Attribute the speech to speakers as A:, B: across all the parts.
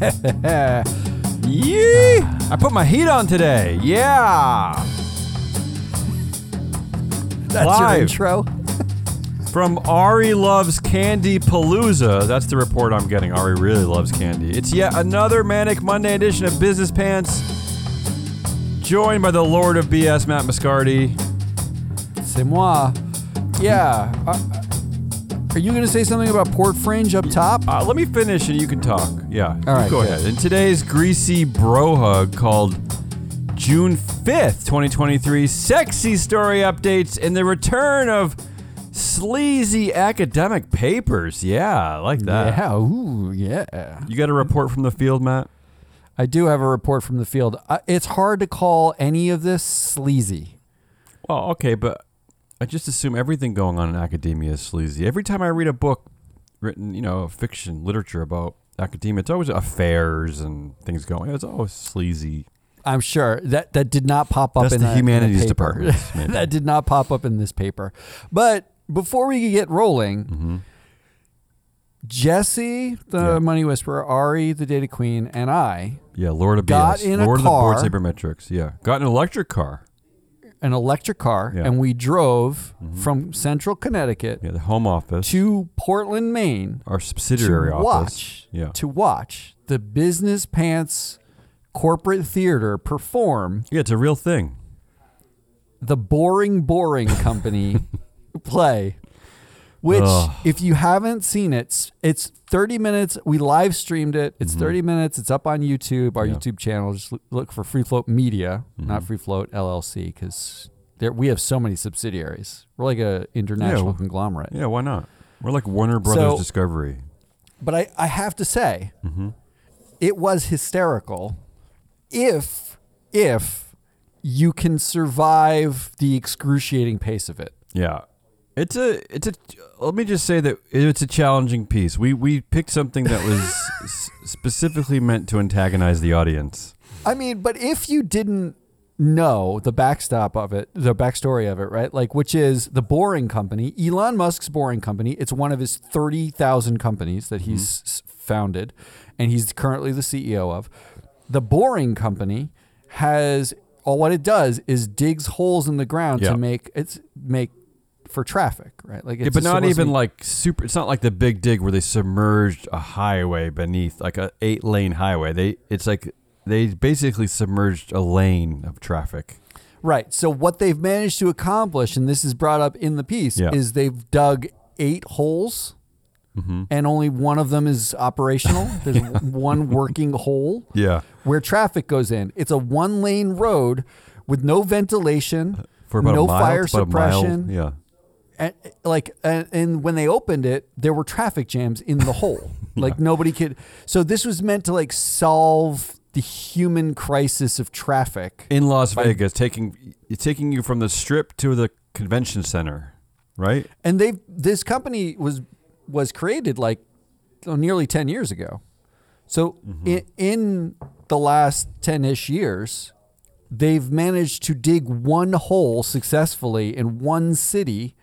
A: Yee! I put my heat on today. Yeah.
B: That's
A: Live.
B: your intro.
A: From Ari Loves Candy Palooza. That's the report I'm getting. Ari really loves candy. It's yet another Manic Monday edition of Business Pants. Joined by the Lord of BS, Matt Moscardi.
B: C'est moi. Yeah. Uh, are you going to say something about Port Fringe up top?
A: Uh, let me finish and you can talk. Yeah.
B: All right,
A: Go
B: good.
A: ahead. In today's greasy bro hug called June 5th, 2023, sexy story updates and the return of sleazy academic papers. Yeah, I like that.
B: yeah. Ooh, yeah.
A: You got a report from the field, Matt?
B: I do have a report from the field. Uh, it's hard to call any of this sleazy.
A: Well, okay, but I just assume everything going on in academia is sleazy. Every time I read a book written, you know, fiction, literature about academia, it's always affairs and things going. It's always sleazy.
B: I'm sure that that did not pop up
A: That's
B: in
A: the
B: in
A: humanities
B: paper.
A: department,
B: that did not pop up in this paper. But before we get rolling,
A: Mm-hmm.
B: Jesse, the
A: Yeah.
B: money whisperer, Ari, the data queen, and I,
A: Yeah, Lord of
B: Got
A: BS.
B: in a
A: Lord of the board
B: car.
A: sabermetrics. Yeah. Got an electric car.
B: An electric car,
A: Yeah. Mm-hmm.
B: and we drove from Central Connecticut
A: Yeah, the home office.
B: to Portland, Maine,
A: our subsidiary
B: to
A: office.
B: watch
A: Yeah.
B: to watch the Business Pants Corporate Theater perform
A: Yeah, it's a real thing.
B: the Boring Boring Company play. Which,
A: Ugh.
B: if you haven't seen it, it's- it's 30 minutes. We live streamed it. It's 30 minutes. It's up on YouTube, our
A: Mm-hmm. Yeah.
B: YouTube channel. Just look for Free Float Media,
A: Mm-hmm.
B: not Free Float LLC, because we have so many subsidiaries. We're like a international
A: well-
B: conglomerate.
A: Yeah, why not? We're like Warner Brothers
B: So-
A: Discovery.
B: But I, I have to say,
A: Mm-hmm.
B: it was hysterical. If if you can survive the excruciating pace of it.
A: Yeah. It's a it's a let me just say that it's a challenging piece. We we picked something that was specifically meant to antagonize the audience.
B: I mean, but if you didn't know the backstop of it, the backstory of it, right? Like, which is the Boring Company, Elon Musk's Boring Company. It's one of his 30,000 companies that he's mm-hmm. s founded and he's currently the CEO of. The Boring Company has, all what it does is digs holes in the ground
A: Yeah.
B: to make, it's make for traffic, right? Like, it's
A: Yeah, but not even like super. It's not like the big dig where they submerged a highway beneath, like a eight lane highway. They it's like they basically submerged a lane of traffic.
B: Right. So what they've managed to accomplish, and this is brought up in the piece,
A: Yeah.
B: is they've dug eight holes,
A: Mm-hmm.
B: and only one of them is operational. There's one working hole
A: Yeah,
B: where traffic goes in. It's a one lane road with no ventilation,
A: for about
B: no
A: mile.
B: fire
A: it's about a mile.
B: suppression.
A: Yeah,
B: and, like and, and when they opened it there were traffic jams in the hole. Like nobody could so this was meant to like solve the human crisis of traffic.
A: In Las
B: By-
A: Vegas, taking taking you from the strip to the convention center, right?
B: and they this company was was created like oh, nearly 10 years ago. So mm-hmm. in, in the last 10ish years they've managed to dig one hole successfully in one city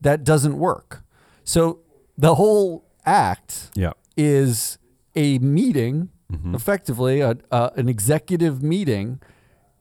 B: that doesn't work so the whole act
A: Yeah.
B: is a meeting,
A: Mm-hmm.
B: effectively a, uh, an executive meeting,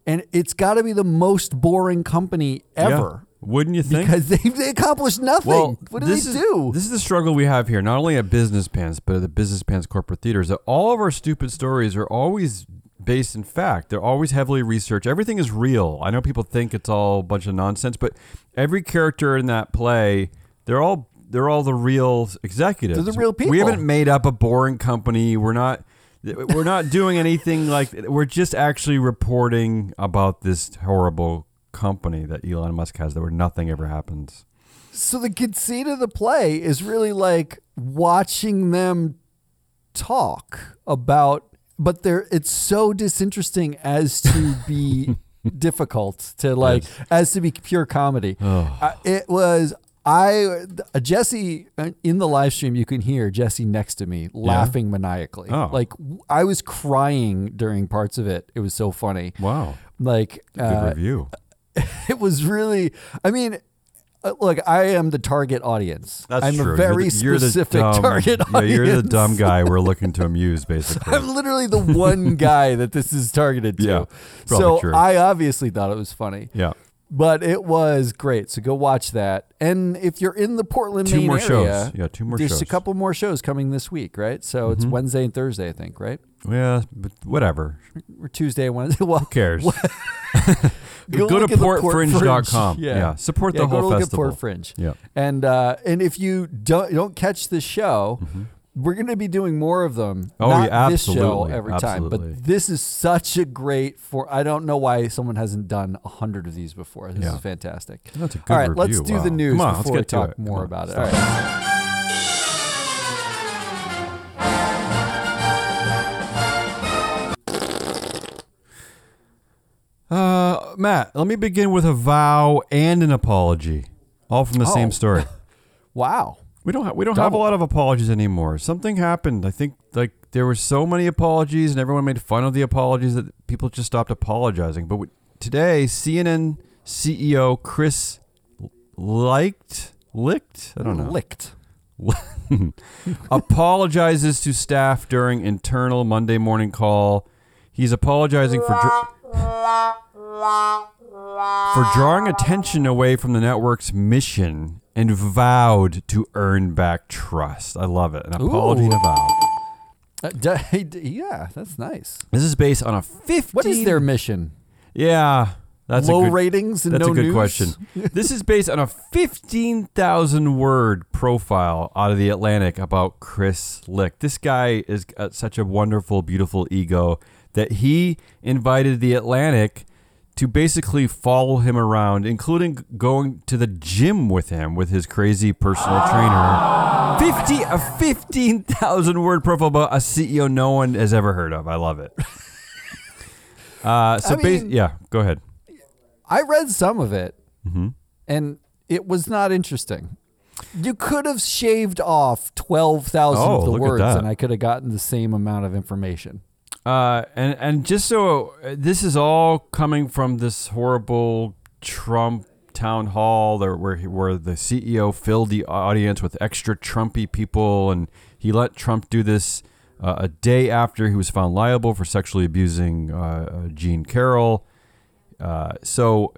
B: and it's got to be the most boring company ever
A: Yeah. Wouldn't you think?
B: because they they accomplished nothing.
A: well,
B: what do
A: this
B: they
A: is,
B: do?
A: This is the struggle we have here, not only at Business Pants, but at the Business Pants corporate theaters. That all of our stupid stories are always based in fact. They're always heavily researched. Everything is real. I know people think it's all a bunch of nonsense, but every character in that play, they're all they're all the real executives.
B: They're the real people.
A: We haven't made up a boring company. We're not. We're not doing anything like. We're just actually reporting about this horrible company that Elon Musk has, that where nothing ever happens.
B: so the conceit of the play is really like watching them talk about, but they're it's so disinteresting as to be difficult to like as to be pure comedy. Uh, it was I uh, Jesse in the live stream you can hear Jesse next to me laughing maniacally.
A: Oh.
B: Like I was crying during parts of it. It was so funny.
A: Wow,
B: Like
A: good
B: uh,
A: review.
B: it was really i mean Uh, look, I am the target audience.
A: That's
B: I'm
A: true.
B: a very
A: you're the, you're
B: specific
A: dumb,
B: target
A: yeah,
B: audience.
A: You're the dumb guy we're looking to amuse, basically.
B: I'm literally the one guy that this is targeted to.
A: Yeah,
B: so
A: true.
B: I obviously thought it was funny.
A: yeah.
B: But it was great. So go watch that. And if you're in the Portland,
A: Two
B: Maine
A: more
B: area,
A: shows. Yeah, two more
B: there's
A: shows.
B: a couple more shows coming this week, right? So it's Wednesday and Thursday, I think, right?
A: Yeah, but whatever.
B: Or Tuesday and Wednesday. Well,
A: Who cares?
B: Go
A: Go, to
B: at the Port
A: portfringe.com. Yeah.
B: Yeah.
A: Support
B: yeah,
A: the
B: go
A: whole
B: to look
A: festival.
B: at Port Fringe.
A: Yeah.
B: And uh, and if you don't don't catch the show,
A: Mm-hmm.
B: We're going to be doing more of them.
A: Oh,
B: Not
A: yeah,
B: this show
A: absolutely,
B: every time, but this is such a great for. I don't know why someone hasn't done a hundred of these before. This
A: Yeah.
B: is fantastic.
A: That's a good
B: All right,
A: review.
B: let's do
A: Wow.
B: the news
A: Come on, let's
B: before we talk
A: it.
B: More about it. All right.
A: Uh, Matt, let me begin with a vow and an apology, all from the
B: Oh.
A: same story.
B: Wow.
A: We don't ha- we don't have a lot of apologies anymore. Something happened. I think like there were so many apologies and everyone made fun of the apologies that people just stopped apologizing. But we, today, CNN CEO Chris liked licked I don't know
B: Licked.
A: apologizes to staff during internal Monday morning call. He's apologizing for dr- for drawing attention away from the network's mission and vowed to earn back trust. I love it. An apology and a
B: Ooh.
A: vow.
B: Uh, d- d- yeah, that's nice.
A: This is based on a 15
B: What is their mission?
A: Yeah, that's
B: Low
A: a good,
B: ratings and
A: That's
B: no
A: a good
B: news?
A: question. this is based on a 15,000 word profile out of the Atlantic about Chris Licht. This guy is got such a wonderful, beautiful ego that he invited the Atlantic to basically follow him around, including going to the gym with him with his crazy personal trainer. 50 a 15,000 word profile about a CEO no one has ever heard of. I love it. Uh, so
B: I
A: bas- yeah, go ahead.
B: I read some of it,
A: Mm-hmm.
B: and it was not interesting. You could have shaved off twelve thousand
A: Oh,
B: of the words, and I could have gotten the same amount of information.
A: Uh, and and just so uh, this is all coming from this horrible Trump town hall there where he- where the CEO filled the audience with extra Trumpy people, and he let Trump do this uh, a day after he was found liable for sexually abusing uh, uh, Jean Carroll. Uh, so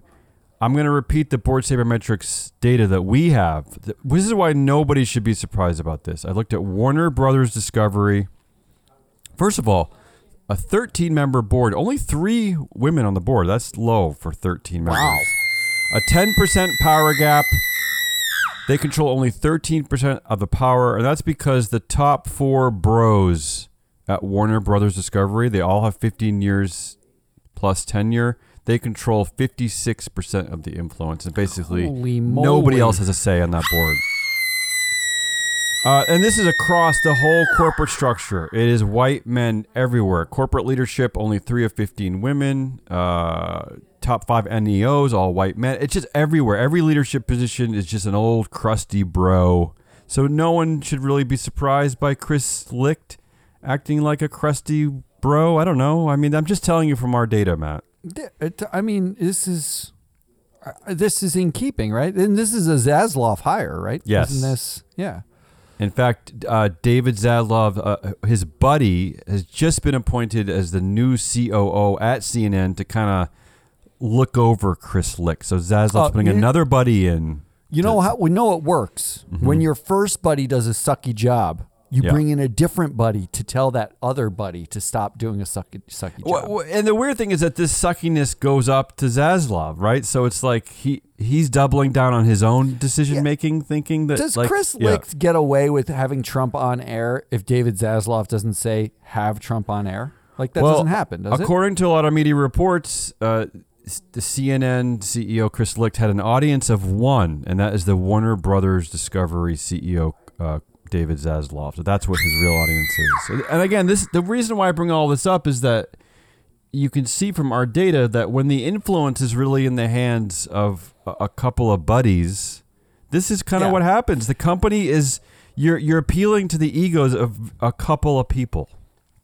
A: I'm going to repeat the board sabermetrics data that we have. This is why nobody should be surprised about this. I looked at Warner Brothers Discovery. First of all, a 13 member board, only three women on the board. That's low for 13 members.
B: Wow.
A: A 10% power gap. They control only 13% of the power, and that's because the top four bros at Warner Brothers Discovery, they all have 15 years plus tenure. They control 56% of the influence, and basically nobody else has a say on that board. Uh, and this is across the whole corporate structure. It is white men everywhere. Corporate leadership, only three of 15 women. Uh, top five NEOs, all white men. It's just everywhere. Every leadership position is just an old, crusty bro. So no one should really be surprised by Chris Licht acting like a crusty bro. I don't know. I mean, I'm just telling you from our data, Matt.
B: I mean, this is uh, this is in keeping, right? And this is a Zaslav hire, right?
A: Yes.
B: Isn't this? Yeah.
A: In fact, uh, David Zaslav, uh, his buddy, has just been appointed as the new COO at CNN to kind of look over Chris Licht. So Zaslav's
B: Uh,
A: putting
B: you-
A: another buddy in.
B: You know how we know it works when your first buddy does a sucky job. You.
A: Yeah.
B: bring in a different buddy to tell that other buddy to stop doing a sucky sucky job.
A: well, and the weird thing is that this suckiness goes up to Zaslav, right? So it's like he he's doubling down on his own decision making, thinking that
B: Does
A: like,
B: Chris
A: yeah.
B: Licht get away with having Trump on air if David Zaslav doesn't say have Trump on air? Like that
A: Well,
B: doesn't happen, does it?
A: According to a lot of media reports, uh, the CNN CEO Chris Licht had an audience of one, and that is the Warner Brothers Discovery CEO uh, David Zaslav. So that's what his real audience is. And- again, this the reason why I bring all this up is that you can see from our data that when the influence is really in the hands of a, a couple of buddies, this is kind of
B: Yeah.
A: what happens. The company is you're you're appealing to the egos of a couple of people.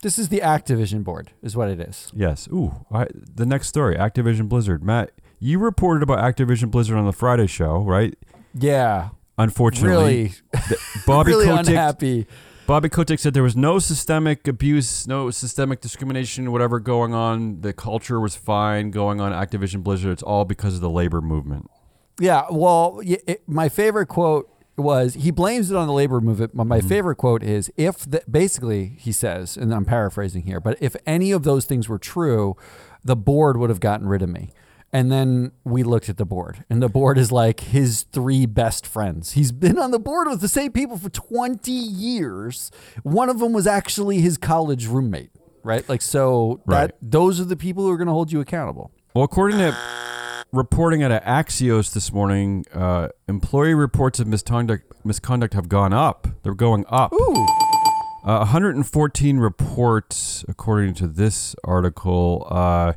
B: This is the Activision board, is what it is.
A: Yes. Ooh, I, the next story, Activision Blizzard. Matt, you reported about Activision Blizzard on the Friday show, right?
B: Yeah.
A: Unfortunately,
B: Really,
A: Bobby
B: really
A: Kotick
B: unhappy.
A: Bobby Kotick said there was no systemic abuse, no systemic discrimination, whatever going on. The culture was fine going on Activision Blizzard. It's all because of the labor movement.
B: Yeah, well, it, my favorite quote was he blames it on the labor movement. But my mm-hmm. favorite quote is if the, basically he says, and I'm paraphrasing here, but if any of those things were true, the board would have gotten rid of me. And then we looked at the board, and the board is like his three best friends. He's been on the board with the same people for 20 years. One of them was actually his college roommate, right? Like, so
A: Right.
B: that those are the people who are going to hold you accountable.
A: Well, according to reporting out of Axios this morning, uh, employee reports of misconduct misconduct have gone up. They're going up.
B: Ooh.
A: Uh, 114 reports, according to this article. Uh,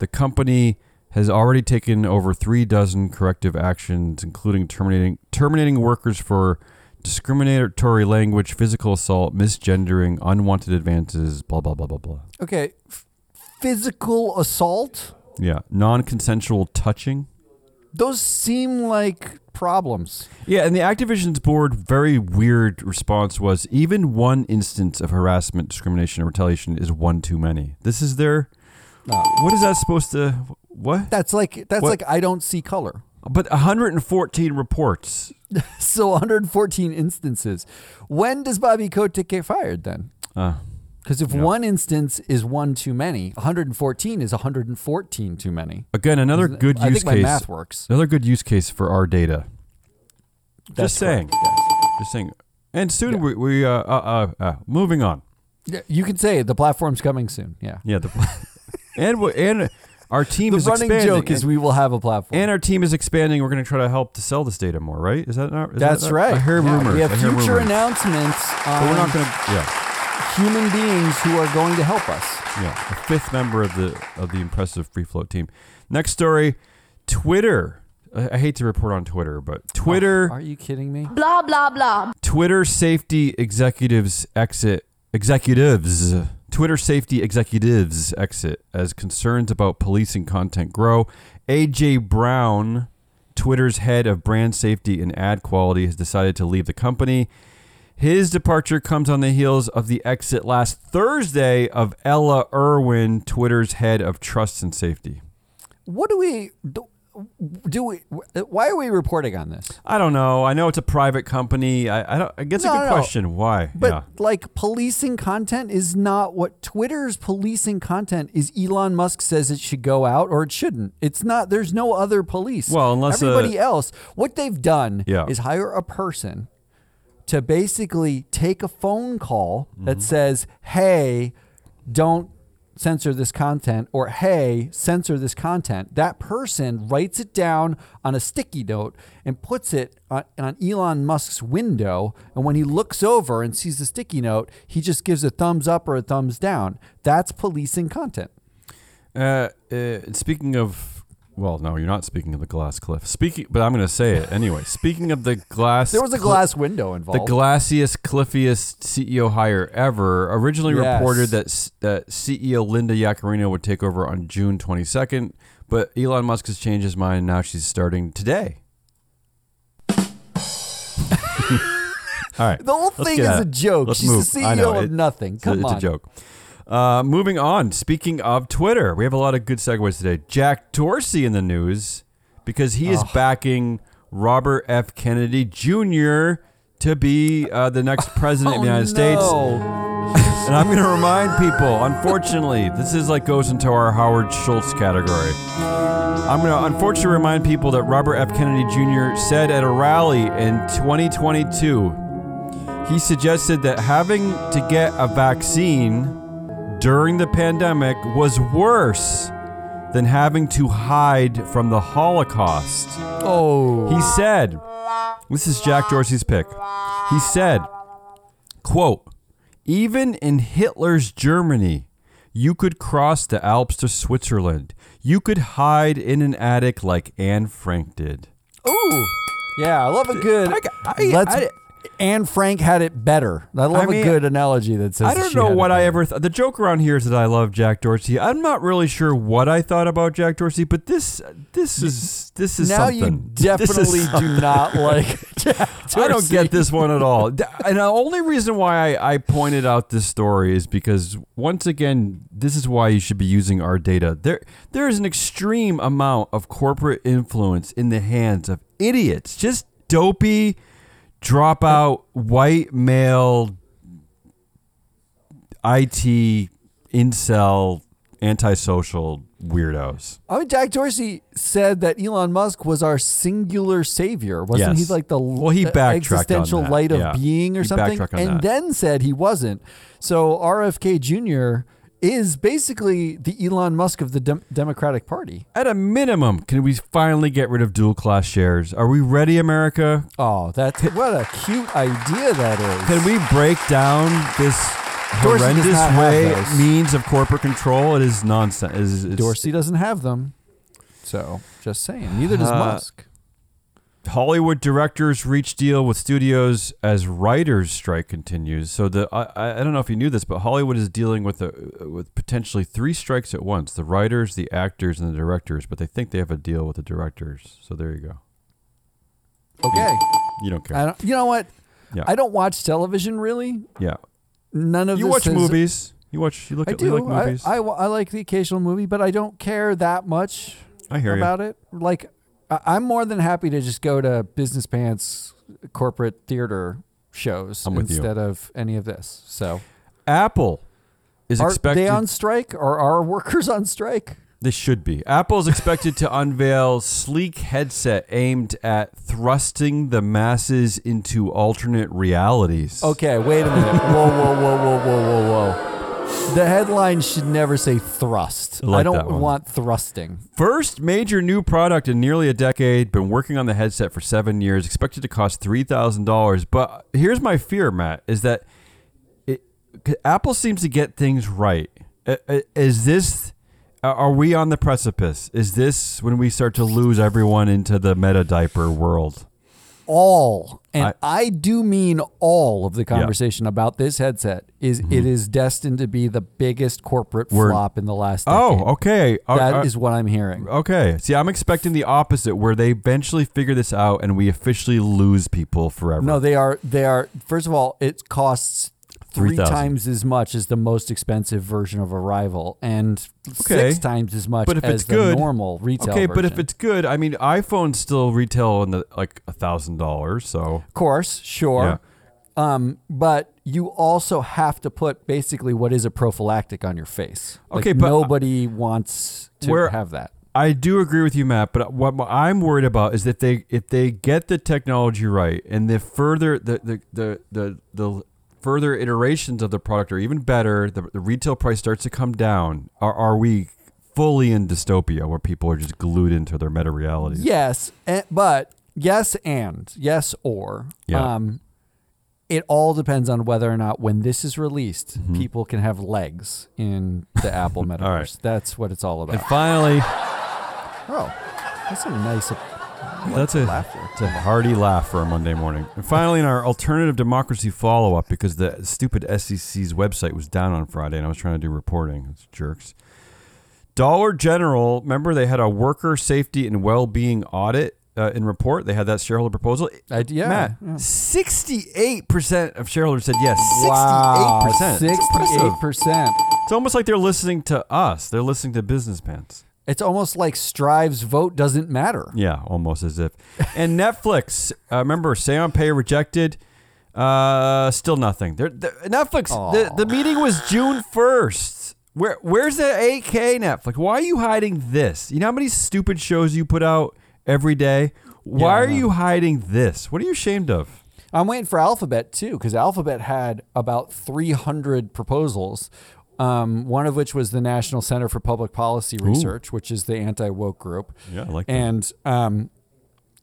A: the company has already taken over three dozen corrective actions, including terminating terminating workers for discriminatory language, physical assault, misgendering, unwanted advances, blah blah blah blah blah.
B: Okay. F- physical assault?
A: Yeah, non-consensual touching.
B: Those seem like problems.
A: Yeah, and the Activision's board very weird response was even one instance of harassment, discrimination, or retaliation is one too many. This is their. Ah. What is that supposed to? What?
B: That's like that's
A: What?
B: like I don't see color.
A: But 114 reports.
B: So 114 instances. When does Bobby Kotick get fired then?
A: Uh,
B: Because if one instance is one too many, 114 is 114 too many.
A: again, another good
B: I
A: use
B: think my
A: case.
B: math works.
A: Another good use case for our data.
B: That's
A: Just saying.
B: yes.
A: Just saying. And soon we, we uh, uh, uh, uh, moving on.
B: Yeah, You can say the platform's coming soon. Yeah.
A: Yeah, the and we- and our team
B: The
A: is
B: running
A: expanding.
B: joke is we will have a platform.
A: and our team is expanding. We're going to try to help to sell this data more, right? Is that not? is that
B: That's
A: not-
B: right.
A: I hear
B: Yeah,
A: rumors.
B: We have
A: I
B: future
A: rumors.
B: announcements
A: But we're not going to. Yeah,
B: human beings who are going to help us.
A: yeah. a fifth member of the of the impressive free float team. Next story, Twitter. I, I hate to report on Twitter, but Twitter.
B: Oh, are you kidding me?
C: blah blah blah.
A: Twitter safety executives exit executives Twitter safety executives exit as concerns about policing content grow. AJ Brown, Twitter's head of brand safety and ad quality, has decided to leave the company. His departure comes on the heels of the exit last Thursday of Ella Irwin, Twitter's head of trust and safety.
B: What do we do? Do we? Why are we reporting on this?
A: I don't know. I know it's a private company. I, I don't. I guess
B: No,
A: a good
B: no, no.
A: question. Why?
B: But
A: yeah.
B: like policing content is not what Twitter's policing content is. Elon Musk says it should go out or it shouldn't. It's not. There's no other police.
A: Well, unless, uh,
B: everybody else, what they've done
A: Yeah.
B: is hire a person to basically take a phone call
A: Mm-hmm.
B: that says, "Hey, don't." Censor this content, or hey, censor this content. That person writes it down on a sticky note and puts it on, on Elon Musk's window. And when he looks over and sees the sticky note, he just gives a thumbs up or a thumbs down. That's policing content.
A: Uh, uh, speaking of, well, no, you're not speaking of the glass cliff. Speaking, but I'm going to say it anyway. Speaking of the glass,
B: There was a glass window involved.
A: the glassiest, cliffiest CEO hire ever. Originally
B: Yes.
A: reported that that CEO Linda Yaccarino would take over on June 22nd, but Elon Musk has changed his mind. Now she's starting today. All right,
B: the whole thing is a joke.
A: Let's
B: She's
A: move.
B: the CEO of nothing.
A: It's
B: Come
A: it's
B: on.
A: a joke. Uh, moving on. Speaking of Twitter, we have a lot of good segues today. Jack Dorsey in the news because he is backing Robert F. Kennedy Jr. to be uh, the next president of the
B: Oh,
A: United States. And I'm going to remind people, unfortunately, this is like goes into our Howard Schultz category. I'm going to unfortunately remind people that Robert F. Kennedy Jr. said at a rally in 2022, he suggested that having to get a vaccine during the pandemic was worse than having to hide from the Holocaust.
B: Oh.
A: He said, this is Jack Dorsey's pick. He said, quote, even in Hitler's Germany, you could cross the Alps to Switzerland. You could hide in an attic like Anne Frank did.
B: Ooh. Yeah, I love a good.
A: I I-
B: let's
A: I-
B: Anne Frank had it better. I love
A: mean,
B: a good analogy that says.
A: I don't know what I
B: better.
A: ever. Th- the joke around here is that I love Jack Dorsey. I'm not really sure what I thought about Jack Dorsey, but this this is this is
B: now you
A: something. Is
B: definitely do not like Jack
A: I don't get this one at all. And the only reason why I, I pointed out this story is because once again, this is why you should be using our data. There there is an extreme amount of corporate influence in the hands of idiots, just dopey, dropout, white male, IT, incel, antisocial weirdos.
B: I mean, Jack Dorsey said that Elon Musk was our singular savior. Wasn't
A: Yes.
B: he like the
A: Well, he backtracked
B: existential light of
A: Yeah.
B: being or
A: He
B: something? And
A: that.
B: then said he wasn't. So RFK Jr. is basically the Elon Musk of the Dem- Democratic Party.
A: At a minimum, can we finally get rid of dual class shares? Are we ready, America?
B: Oh, that's what a cute idea that is.
A: Can we break down this
B: Dorsey
A: horrendous way means of corporate control? It is nonsense. It is- it's-
B: Dorsey doesn't have them. So just saying. Neither does
A: Uh,
B: Musk.
A: Hollywood directors reach deal with studios as writers' strike continues. So the I, I don't know if you knew this, but Hollywood is dealing with a, with potentially three strikes at once: the writers, the actors, and the directors. But they think they have a deal with the directors. So there you go.
B: Okay.
A: You don't care.
B: I don't, you know what?
A: Yeah.
B: I don't watch television really.
A: yeah.
B: None of
A: You watch
B: has-
A: movies. You watch. You look
B: I
A: at. You
B: do.
A: like movies.
B: I, I, I like the occasional movie, but I don't care that much
A: I hear you.
B: about it. Like, I'm more than happy to just go to business pants corporate theater shows
A: you.
B: instead of any of this. So,
A: Apple is
B: are
A: expected.
B: they on strike or are workers on strike?
A: They should be. Apple is expected to unveil sleek headset aimed at thrusting the masses into alternate realities.
B: Okay, wait a minute. Whoa, whoa, whoa, whoa, whoa, whoa, whoa. The headline should never say thrust.
A: I like
B: I don't want thrusting.
A: First major new product in nearly a decade. Been working on the headset for seven years. Expected to cost three thousand dollars. But here's my fear, Matt, is that it, Apple seems to get things right. Is this? Are we on the precipice? Is this when we start to lose everyone into the meta diaper world?
B: All and
A: I-
B: I, do mean all of the conversation about this headset is it is destined to be the biggest corporate
A: Mm-hmm. We're-
B: flop in the last decade.
A: Oh, okay. Uh,
B: That
A: uh,
B: is what I'm hearing.
A: Okay. See, I'm expecting the opposite, where they eventually figure this out and we officially lose people forever.
B: No, they are they are first of all, it costs three
A: 3,000.
B: times as much as the most expensive version of Arrival and
A: Okay.
B: six times as much
A: But if
B: as
A: it's
B: the
A: good-
B: normal retail
A: okay, but if it's good, I mean, iPhones still retail in the like a thousand dollars. So
B: of course, sure. Um, but you also have to put basically what is a prophylactic on your face. Like,
A: Okay, but-
B: nobody wants to have that.
A: I do agree with you, Matt. But what what I'm worried about is that they if they get the technology right and the further the the the the, the further iterations of the product are even better, the, the retail price starts to come down. Are are we fully in dystopia where people are just glued into their meta realities?
B: Yes, eh, but yes, and yes, or
A: Yeah.
B: um, it all depends on whether or not when this is released,
A: Mm-hmm.
B: people can have legs in the Apple metaverse. That's what it's all about.
A: And finally,
B: Oh, that's a nice.
A: That's a
B: laughter.
A: it's a hearty laugh for a Monday morning. And finally, in our alternative democracy follow up, because the stupid SEC's website was down on Friday, and I was trying to do reporting. It's jerks. Dollar General, remember they had a worker safety and well being audit uh, in report. They had that shareholder proposal.
B: I, yeah.
A: Matt,
B: yeah.
A: sixty-eight percent of shareholders said yes.
B: Wow,
A: Sixty-eight percent.
B: Sixty-eight percent.
A: It's almost like they're listening to us. They're listening to business pants.
B: It's almost like Strive's vote doesn't matter.
A: Yeah, almost as if. And Netflix, uh, remember, Say on Pay rejected. Uh, still nothing. They're, they Netflix. The, the meeting was June first. Where where's the 8K Netflix? Why are you hiding this? You know how many stupid shows you put out every day? Why
B: Yeah,
A: are you hiding this? What are you ashamed of?
B: I'm waiting for Alphabet too, because Alphabet had about 300 proposals. Um, one of which was the National Center for Public Policy Research, which is the anti woke group.
A: Yeah, I like that.
B: And um,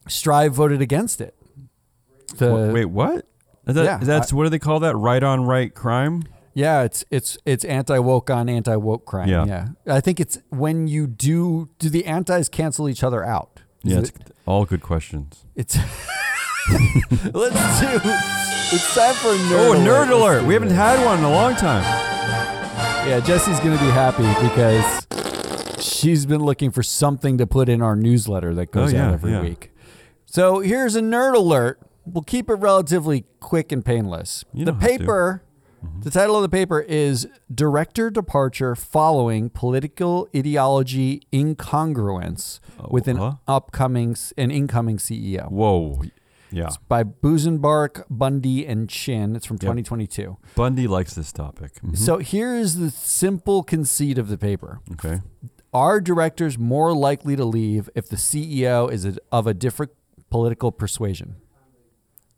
B: Strive voted against it. The,
A: Wait, what? Is that,
B: yeah,
A: that's what do they call that? Right on right crime?
B: Yeah, it's it's it's anti woke on anti woke crime.
A: Yeah.
B: Yeah. I think it's when you do do the antis cancel each other out? Is
A: Yeah, it's all good questions.
B: it's Let's do. It's time for nerd
A: Oh, nerd alert! We haven't had one in a long time.
B: Yeah, Jesse's gonna be happy because she's been looking for something to put in our newsletter that goes
A: Oh, yeah,
B: out every
A: yeah.
B: week. So here's a nerd alert. We'll keep it relatively quick and painless.
A: You
B: the
A: to.
B: paper, mm-hmm. the title of the paper is "Director Departure Following Political Ideology Incongruence uh, with an
A: huh?
B: upcoming an incoming CEO."
A: Whoa. Yeah.
B: By Busenbark, Bundy, and Chin. It's from 2022.
A: Bundy likes this topic. Mhm.
B: So here's the simple conceit of the paper.
A: Okay.
B: Are directors more likely to leave if the CEO is a, of a different political persuasion?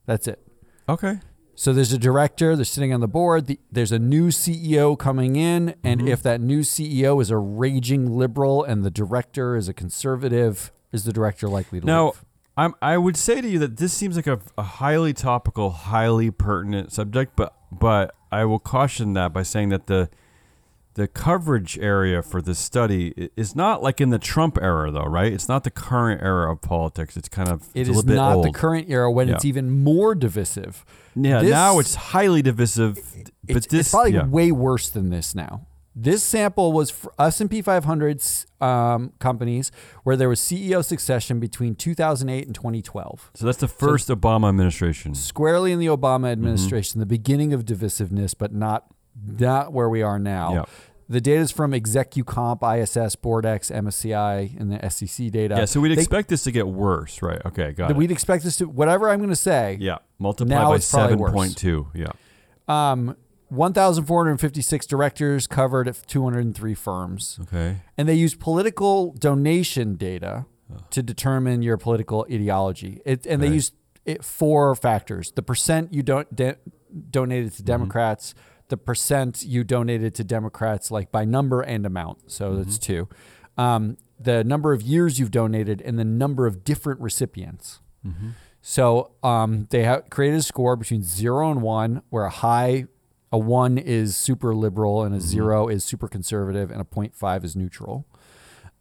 B: That's it.
A: Okay.
B: So there's a director, they're sitting on the board, the, there's a new CEO coming in, and
A: Mm-hmm.
B: if that new CEO is a raging liberal and the director is a conservative, is the director likely to
A: Now,
B: leave?
A: I'm, I would say to you that this seems like a, a highly topical, highly pertinent subject, but but I will caution that by saying that the the coverage area for this study is not like in the Trump era, though, right? It's not the current era of politics. It's kind of
B: It is
A: a little bit
B: not the current era when it's even more divisive.
A: yeah,
B: this-
A: now it's highly divisive. But
B: it's,
A: this,
B: it's probably
A: yeah.
B: way worse than this now. This sample was for S&P 500 um, companies where there was CEO succession between 2008 and 2012.
A: so that's the first Obama administration.
B: Squarely in the
A: Mm-hmm.
B: Obama administration, the beginning of divisiveness, but not not where we are now.
A: Yeah.
B: The data is from ExecuComp, ISS, BoardEx, MSCI, and the SEC data.
A: Yeah, so we'd
B: They-
A: expect this to get worse, right? Okay, got it.
B: We'd expect this to whatever I'm going to say.
A: Yeah, multiply by seven point two. Yeah.
B: Um, 1,456 directors covered at 203 firms.
A: Okay.
B: and they use political donation data to determine your political ideology. It, and they use it four factors: the percent you don't de- donated
A: Mm-hmm.
B: to Democrats, the percent you donated to Democrats, like by number and amount. So
A: Mm-hmm.
B: that's two. Um, the number of years you've donated, and the number of different recipients.
A: Mm-hmm.
B: So um, they have created a score between zero and one, where a high, a one is super liberal, and a zero is super conservative, and a 0.5 is neutral.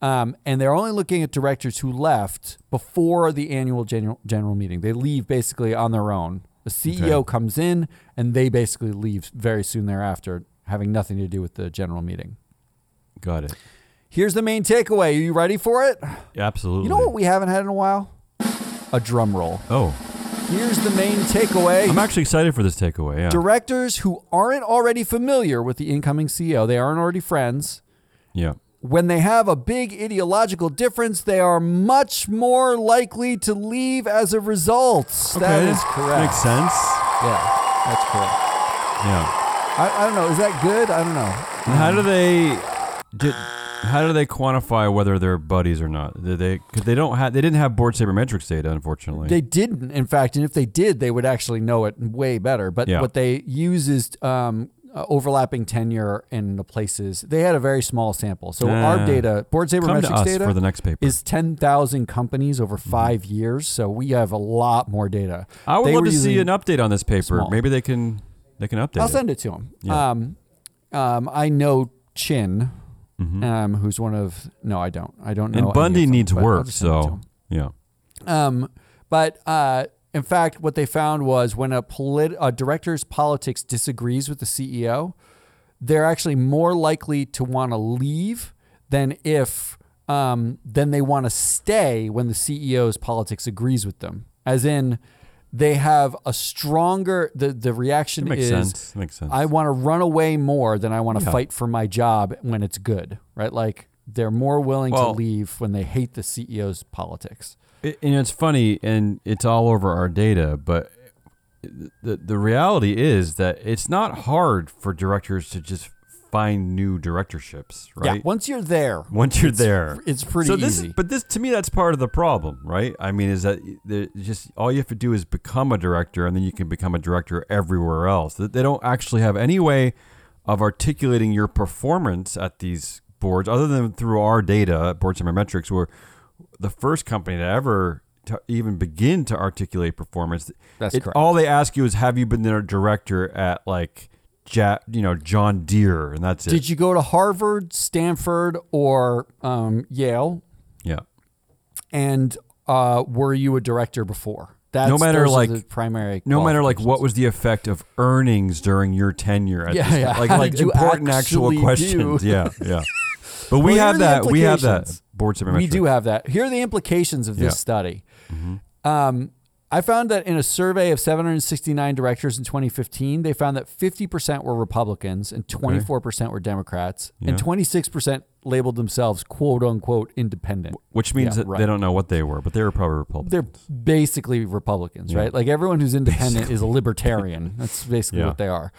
B: Um, and they're only looking at directors who left before the annual general, general meeting. They leave basically on their own. The CEO
A: Okay.
B: comes in, and they basically leave very soon thereafter, having nothing to do with the general meeting.
A: Got it.
B: Here's the main takeaway. Are you ready for it?
A: Absolutely.
B: You know what we haven't had in a while? A drum roll.
A: Oh,
B: Here's the main takeaway.
A: I'm actually excited for this takeaway. Yeah.
B: Directors who aren't already familiar with the incoming CEO, they aren't already friends.
A: yeah.
B: When they have a big ideological difference, they are much more likely to leave as a result. That
A: Okay,
B: is correct.
A: Makes sense.
B: Yeah, that's correct.
A: Yeah.
B: I, I don't know. Is that good? I don't know.
A: How um, do they did, how do they quantify whether they're buddies or not? Did they because they don't have they didn't have board sabermetrics data unfortunately.
B: They didn't, in fact, and if they did, they would actually know it way better. But
A: Yeah.
B: what they use is um, uh, overlapping tenure in the places. They had a very small sample. So our
A: Ah.
B: data, board sabermetrics data,
A: for the next paper.
B: is 10,000 companies over 5 years. So we have a lot more data.
A: I would
B: They
A: love to see an update on this paper.
B: small.
A: Maybe they can they can update
B: I'll
A: it.
B: send it to them.
A: Yeah.
B: Um, um, I know Chin,
A: Mhm.
B: um, who's one of, no, I don't. I don't know.
A: and Bundy
B: them,
A: needs work,
B: just send it to
A: so yeah.
B: Um, but uh, in fact, what they found was when a, polit- a director's politics disagrees with the CEO, they're actually more likely to want to leave than if um, then they want to stay when the CEO's politics agrees with them. As in, they have a stronger the the reaction
A: makes
B: is
A: sense. Makes sense.
B: I want to run away more than I want to
A: Yeah.
B: fight for my job when it's good, right? Like they're more willing
A: Well-
B: to leave when they hate the CEO's politics.
A: It, and it's funny, and it's all over our data, but the the reality is that it's not hard for directors to just find new directorships, right?
B: Yeah, once you're there,
A: Once you're
B: it's-
A: there,
B: it's pretty
A: so this,
B: easy.
A: but this to me, that's part of the problem, right? I mean, is that just all you have to do is become a director, and then you can become a director everywhere else. They they don't actually have any way of articulating your performance at these boards, other than through our data, at Board Metrics, where the first company to ever to even begin to articulate performance.
B: That's
A: it-
B: correct.
A: All they ask you is, have you been their director at like, ja, you know, John Deere, and that's it.
B: Did you go to Harvard, Stanford, or um, Yale?
A: yeah.
B: And uh, were you a director before? That's
A: No matter, like-
B: the primary.
A: No matter like what was the effect of earnings during your tenure. At
B: Yeah,
A: this,
B: yeah.
A: Like like important actual questions.
B: do?
A: Yeah, yeah. But we
B: Well,
A: have that. We have that board
B: We do have that. Here are the implications of this
A: Yeah. Mm-hmm.
B: study. Um, I found that in a survey of 769 directors in 2015, they found that 50% were Republicans and 24% were Democrats, and 26% labeled themselves "quote unquote" independent.
A: Which means
B: Yeah,
A: that
B: right.
A: they don't know what they were, but they were probably Republicans.
B: They're basically Republicans,
A: Yeah.
B: right? Like everyone who's independent is a libertarian. That's basically
A: Yeah.
B: what they are.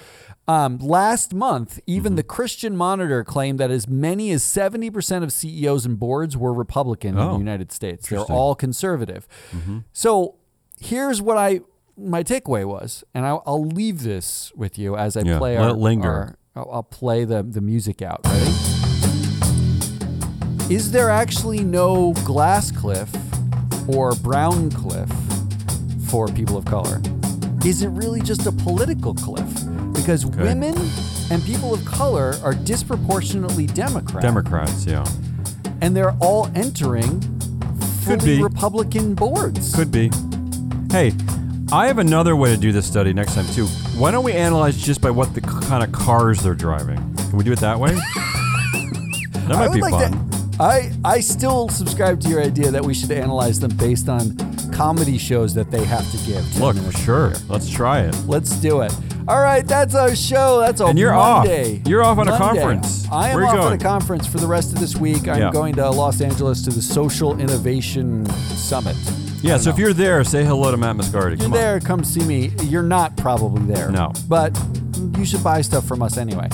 B: Um, last month, even
A: Mm-hmm.
B: the Christian Monitor claimed that as many as 70% of CEOs and boards were Republican in
A: Oh,
B: the United States. They're.
A: Mm-hmm.
B: all conservative. So here's what I my takeaway was, and I'll, I'll leave this with you as I
A: Yeah,
B: play
A: let
B: our,
A: it linger.
B: our- I'll, I'll play the, the music out. Ready? Is there actually no glass cliff or brown cliff for people of color? Is it really just a political cliff? Because women and people of color are disproportionately Democrat.
A: Democrats, yeah.
B: And they're all entering
A: Could
B: fully
A: be.
B: Republican boards.
A: Could be. Hey, I have another way to do this study next time too. Why don't we analyze just by what the kind of cars they're driving? Can we do it that way? that
B: I
A: might
B: would
A: be
B: like
A: fun.
B: to- I I still subscribe to your idea that we should analyze them based on comedy shows that they have to give. 10
A: Look, sure. Let's try it.
B: Let's do it. All right, that's our show. That's a
A: And you're off. You're off on a conference.
B: I am
A: Where
B: off on a conference for the rest of this week. I'm
A: Yeah.
B: going to Los Angeles to the Social Innovation Summit.
A: Yeah, so
B: don't
A: if you're there, say hello to Matt Moscardi.
B: If you're
A: on.
B: there, come see me. You're not probably there.
A: No.
B: But you should buy stuff from us anyway.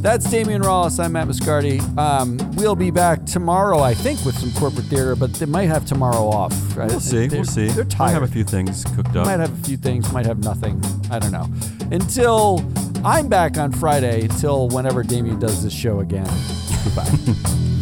B: That's Damion Rallis. I'm Matt Moscardi. Um, we'll be back tomorrow, I think, with some corporate theater, but they might have tomorrow off. Right?
A: We'll see.
B: They're,
A: we'll see.
B: They're
A: Might
B: tired.
A: have a few things cooked up.
B: might have a few things, might have nothing. I don't know. Until I'm back on Friday, until whenever Damien does this show again. Goodbye.